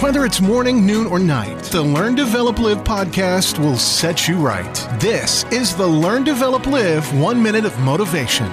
Whether it's morning, noon, or night, the Learn, Develop, Live podcast will set you right. This is the Learn, Develop, Live One Minute of Motivation.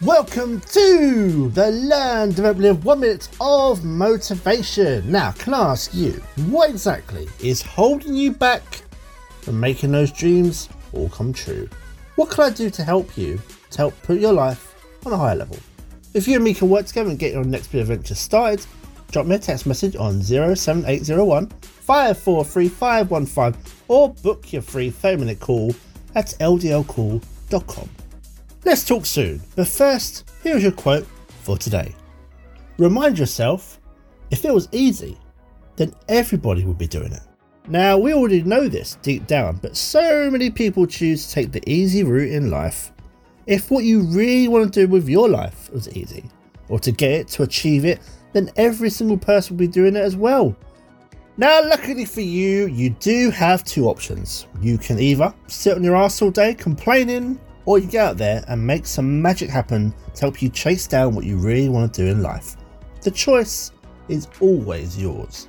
Welcome to the Learn, Develop, Live One Minute of Motivation. Now, can I ask you, what exactly is holding you back from making those dreams all come true? What can I do to help you to help put your life on a higher level? If you and me can work together and get your next of adventure started, drop me a text message on 07801 543515 or book your free 30 minute call at ldlcall.com. Let's talk soon, but first, here's your quote for today. Remind yourself if it was easy, then everybody would be doing it. Now, we already know this deep down, but so many people choose to take the easy route in life. If what you really want to do with your life was easy, or to get it, to achieve it, then every single person would be doing it as well. Now, luckily for you, you do have two options. You can either sit on your ass all day complaining, or you get out there and make some magic happen to help you chase down what you really want to do in life. The choice is always yours.